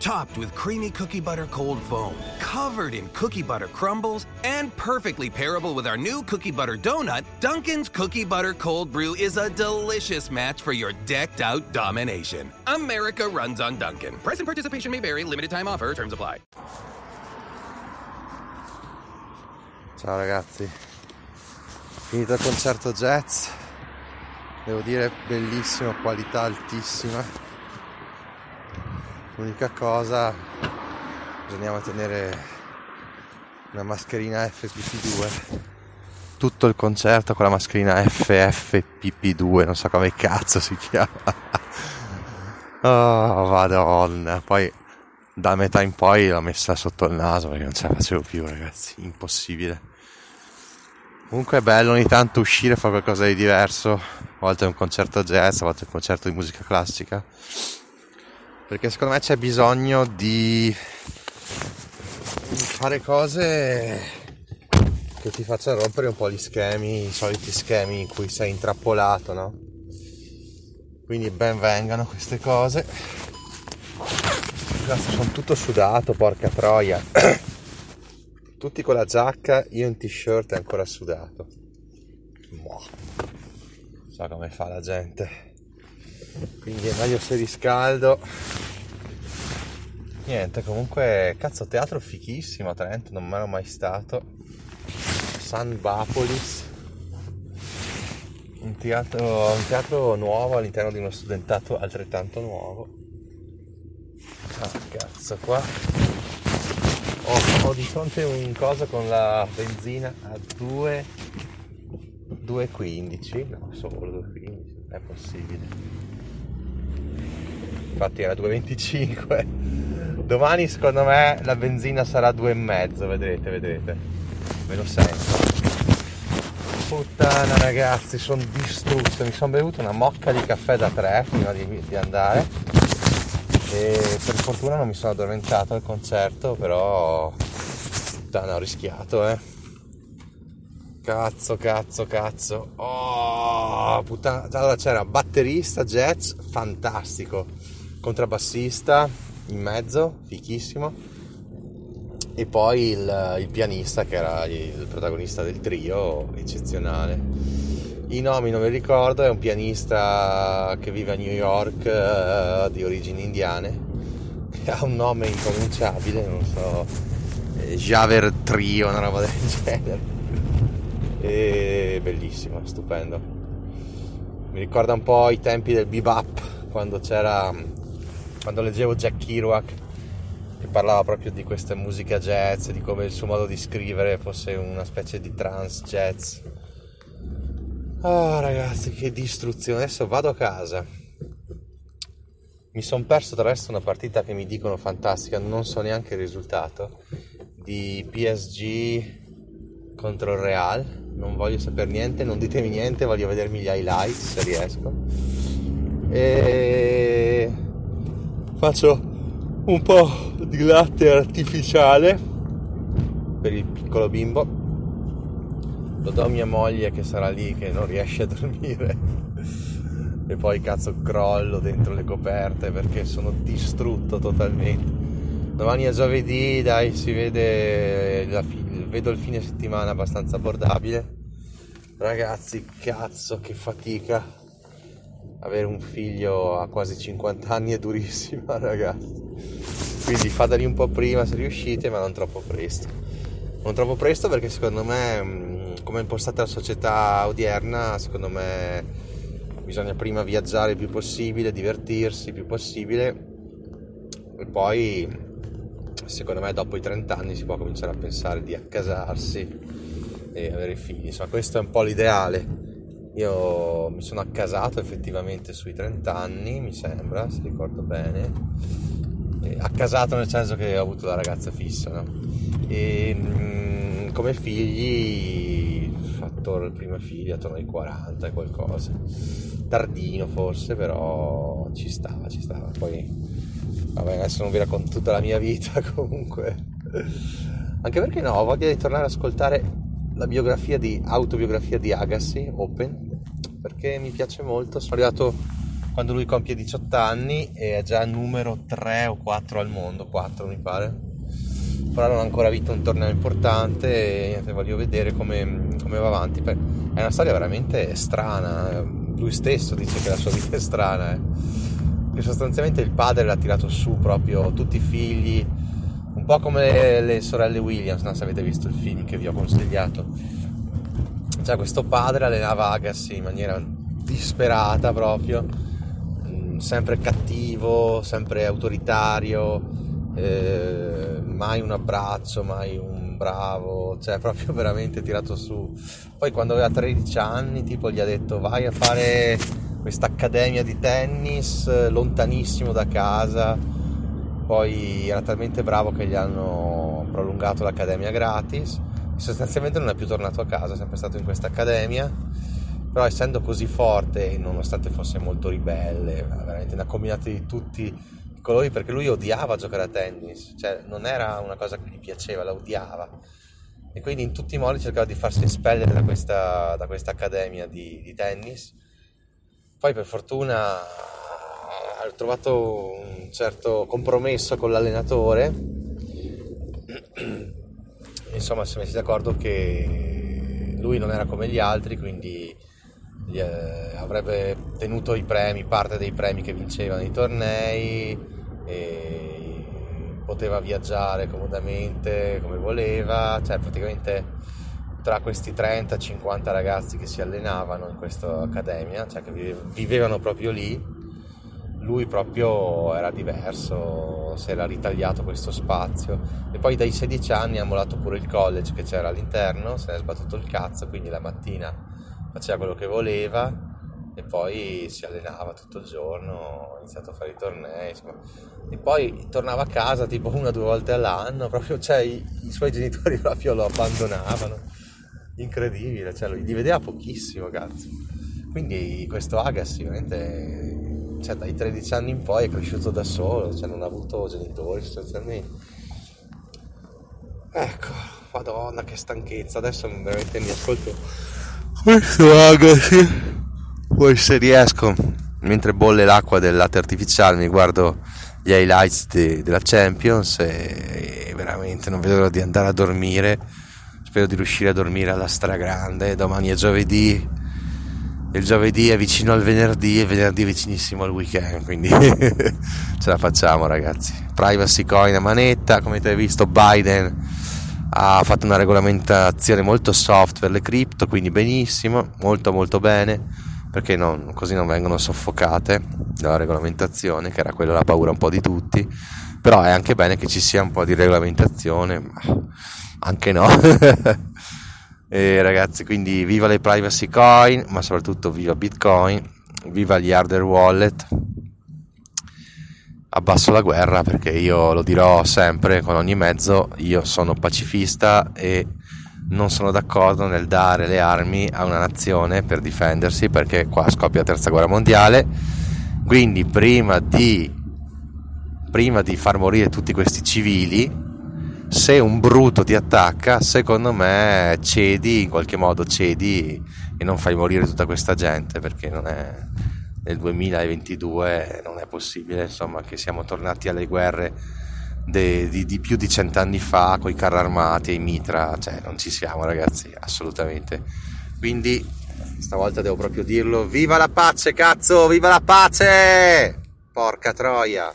Topped with creamy cookie butter cold foam, covered in cookie butter crumbles, and perfectly pairable with our new cookie butter donut, Dunkin's Cookie Butter Cold Brew is a delicious match for your decked out domination. America runs on Dunkin'. Present participation may vary, limited time offer, terms apply. Ciao ragazzi, finito il concerto jazz, devo dire bellissimo, qualità altissima. L'unica cosa, bisognava tenere una mascherina FPP2. Tutto il concerto con la mascherina FFPP2, non so come cazzo si chiama. Oh, madonna. Poi da metà in poi l'ho messa sotto il naso perché non ce la facevo più, ragazzi. Impossibile. Comunque è bello ogni tanto uscire e fare qualcosa di diverso. A volte è un concerto jazz, a volte è un concerto di musica classica perché secondo me c'è bisogno di fare cose che ti facciano rompere un po' gli schemi, i soliti schemi in cui sei intrappolato, no? Quindi ben vengano queste cose. Cazzo, sono tutto sudato, porca troia. Tutti con la giacca, io in t-shirt ancora sudato. Boh. So come fa la gente quindi è meglio se riscaldo. Niente comunque cazzo teatro fichissimo a Trento non me ero mai stato. San Bapolis. Un teatro, un teatro nuovo all'interno di uno studentato altrettanto nuovo. Ah cazzo qua. Ho, ho di fronte un coso con la benzina a 2 2,15 no solo 2,15 è possibile infatti era 2,25 domani secondo me la benzina sarà 2,5 vedrete vedrete. Ve lo sento. Puttana ragazzi sono distrutto mi sono bevuto una mocca di caffè da 3 prima di, di andare. E per fortuna non mi sono addormentato al concerto però puttana ho rischiato eh. Cazzo cazzo cazzo. Oh puttana allora c'era batterista jazz fantastico contrabbassista in mezzo, fichissimo, e poi il, il, pianista che era il protagonista del trio, eccezionale. I nomi non mi ricordo, è un pianista che vive a New York uh, di origini indiane, che ha un nome impronunciabile, non so, Javer Trio, una roba del genere. E bellissimo, stupendo. Mi ricorda un po' i tempi del bebop, quando c'era quando leggevo Jack Kerouac che parlava proprio di questa musica jazz, di come il suo modo di scrivere fosse una specie di trance jazz. Oh ragazzi, che distruzione. Adesso vado a casa. Mi sono perso del resto una partita che mi dicono fantastica, non so neanche il risultato, di PSG contro il Real. Non voglio sapere niente, non ditemi niente, voglio vedermi gli highlights se riesco. E faccio un po' di latte artificiale per il piccolo bimbo. Lo do a mia moglie che sarà lì che non riesce a dormire. E poi cazzo crollo dentro le coperte perché sono distrutto totalmente. Domani è giovedì dai si vede la fi- vedo il fine settimana abbastanza abbordabile. Ragazzi cazzo che fatica avere un figlio a quasi 50 anni è durissima, ragazzi. Quindi fateli un po' prima se riuscite, ma non troppo presto. Non troppo presto perché secondo me, mm, come è impostata la società odierna, secondo me bisogna prima viaggiare il più possibile, divertirsi il più possibile e poi secondo me dopo i 30 anni si può cominciare a pensare di accasarsi e avere figli. Insomma, questo è un po' l'ideale io mi sono accasato effettivamente sui 30 anni, mi sembra, se ricordo bene. E accasato nel senso che ho avuto la ragazza fissa, no? E mm, come figli, fatto il primo figlio attorno ai 40 e qualcosa. Tardino forse, però ci stava, ci stava. Poi vabbè adesso non vi racconto tutta la mia vita comunque anche perché no ho voglia di tornare ad ascoltare la biografia di autobiografia di Agassi Open perché mi piace molto. Sono arrivato quando lui compie 18 anni e è già numero 3 o 4 al mondo 4 mi pare. Però non ha ancora vinto un torneo importante e voglio vedere come, come va avanti. È una storia veramente strana. Lui stesso dice che la sua vita è strana eh. che sostanzialmente il padre l'ha tirato su proprio tutti i figli un po' come le sorelle Williams so se avete visto il film che vi ho consigliato cioè questo padre allenava Agassi in maniera disperata proprio mm, sempre cattivo sempre autoritario eh, mai un abbraccio mai un bravo cioè proprio veramente tirato su. Poi quando aveva 13 anni tipo gli ha detto vai a fare questa accademia di tennis lontanissimo da casa. Poi era talmente bravo che gli hanno prolungato l'accademia gratis sostanzialmente non è più tornato a casa è sempre stato in questa accademia però essendo così forte nonostante fosse molto ribelle veramente una combinata di tutti i colori perché lui odiava giocare a tennis cioè non era una cosa che gli piaceva la odiava e quindi in tutti i modi cercava di farsi espellere da questa, da questa accademia di, di, tennis. Poi per fortuna ha trovato un certo compromesso con l'allenatore, insomma si è messi d'accordo che lui non era come gli altri, quindi eh, avrebbe tenuto i premi, parte dei premi che vinceva nei tornei. E poteva viaggiare comodamente come voleva, cioè praticamente tra questi 30-50 ragazzi che si allenavano in questa accademia, cioè che vivevano proprio lì, lui proprio era diverso, si era ritagliato questo spazio e poi dai 16 anni ha mollato pure il college che c'era all'interno, se ne è sbattuto il cazzo, quindi la mattina faceva quello che voleva e poi si allenava tutto il giorno, ha iniziato a fare i tornei, insomma. E poi tornava a casa tipo una o due volte all'anno, proprio, cioè i, i suoi genitori proprio lo abbandonavano. Incredibile, cioè li vedeva pochissimo, cazzo. Quindi questo Agassi veramente, cioè dai 13 anni in poi è cresciuto da solo, cioè non ha avuto genitori sostanzialmente. Ecco, madonna che stanchezza, adesso veramente mi ascolto questo Agassi poi se riesco, mentre bolle l'acqua del latte artificiale, mi guardo gli highlights de, della Champions e veramente non vedo l'ora di andare a dormire. Spero di riuscire a dormire alla stragrande. Domani è giovedì. Il giovedì è vicino al venerdì e il venerdì è vicinissimo al weekend, quindi ce la facciamo ragazzi. Privacy coin a manetta, come avete visto Biden ha fatto una regolamentazione molto soft per le cripto, quindi benissimo, molto molto bene perché non, così non vengono soffocate dalla regolamentazione, che era quella la paura un po' di tutti, però è anche bene che ci sia un po' di regolamentazione, ma anche no. e ragazzi, quindi viva le privacy coin, ma soprattutto viva Bitcoin, viva gli hardware wallet. Abbasso la guerra perché io lo dirò sempre con ogni mezzo, io sono pacifista e non sono d'accordo nel dare le armi a una nazione per difendersi perché qua scoppia la terza guerra mondiale quindi prima di prima di far morire tutti questi civili se un bruto ti attacca secondo me cedi in qualche modo cedi e non fai morire tutta questa gente perché non è nel 2022 non è possibile insomma che siamo tornati alle guerre de, di, di, più di cent'anni fa con i carri armati e i mitra, cioè non ci siamo ragazzi, assolutamente. Quindi stavolta devo proprio dirlo, viva la pace cazzo, viva la pace! Porca troia!